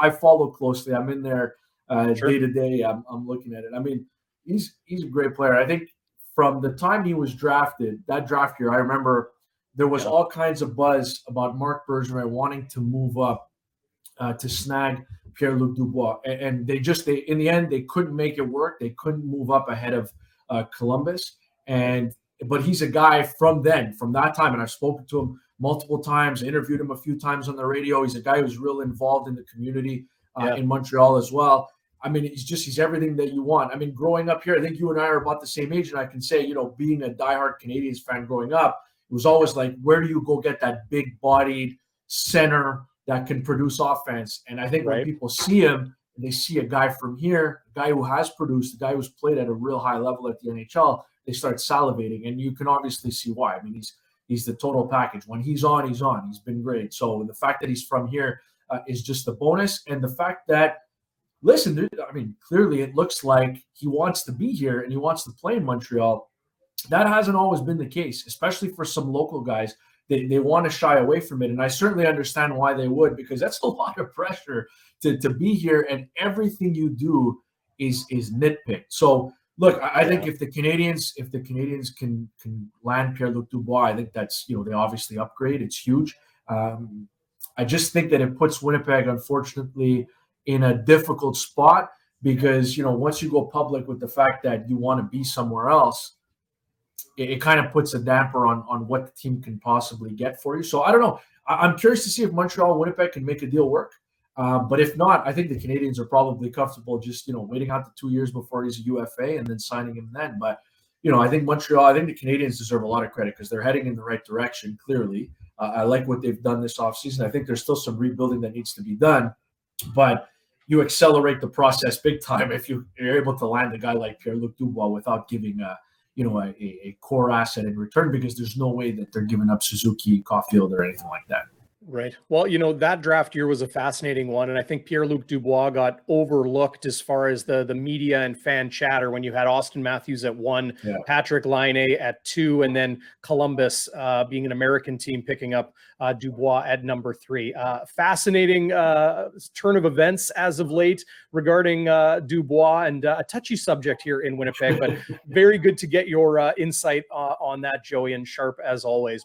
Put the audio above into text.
I follow closely. I'm in there uh, day to day. I'm I'm looking at it. I mean, he's he's a great player. I think from the time he was drafted, that draft year, I remember there was yeah. all kinds of buzz about Marc Bergevin wanting to move up uh, to snag Pierre Luc Dubois, and, and, they just they in the end they couldn't make it work. They couldn't move up ahead of uh, Columbus, and but he's a guy from then, from that time, and I've spoken to him multiple times, interviewed him a few times on the radio. He's a guy who's real involved in the community uh, yeah. in Montreal as well. I mean, he's just he's everything that you want. I mean, growing up here, I think you and I are about the same age, and I can say, you know, being a diehard Canadiens fan growing up, it was always like, where do you go get that big-bodied center that can produce offense? And I think right. when people see him, they see a guy from here, a guy who has produced, a guy who's played at a real high level at the NHL, they start salivating, and you can obviously see why. I mean, he's he's the total package. When he's on, he's on. He's been great. So the fact that he's from here uh, is just a bonus, and the fact that listen, I mean, clearly it looks like he wants to be here and he wants to play in Montreal. That hasn't always been the case, especially for some local guys. They, they want to shy away from it. And I certainly understand why they would, because that's a lot of pressure to, to be here and everything you do is is nitpicked. So look, I, I think if the Canadiens if the Canadiens can can land Pierre Luc Dubois, I think that's you know they obviously upgrade. It's huge. Um, I just think that it puts Winnipeg, unfortunately, in a difficult spot because you know once you go public with the fact that you want to be somewhere else it, it, kind of puts a damper on on what the team can possibly get for you so i don't know I, am curious to see if montreal winnipeg can make a deal work um, but if not i think the Canadiens are probably comfortable just you know waiting out the two years before he's a ufa and then signing him then. But you know i think montreal i think the Canadiens deserve a lot of credit because they're heading in the right direction clearly. Uh, i like what they've done this offseason. I think there's still some rebuilding that needs to be done but you accelerate the process big time if you, are able to land a guy like Pierre Luc Dubois without giving a you know a, a core asset in return because there's no way that they're giving up Suzuki, Caufield, or anything like that. Right. Well, you know, that draft year was a fascinating one. And I think Pierre Luc Dubois got overlooked as far as the, the media and fan chatter when you had Auston Matthews at one, yeah. Patrik Laine at two, and then Columbus uh, being an American team picking up uh, Dubois at number three. Uh, fascinating uh, turn of events as of late regarding uh, Dubois and uh, a touchy subject here in Winnipeg, but very good to get your insight on that, Joey, and sharp as always.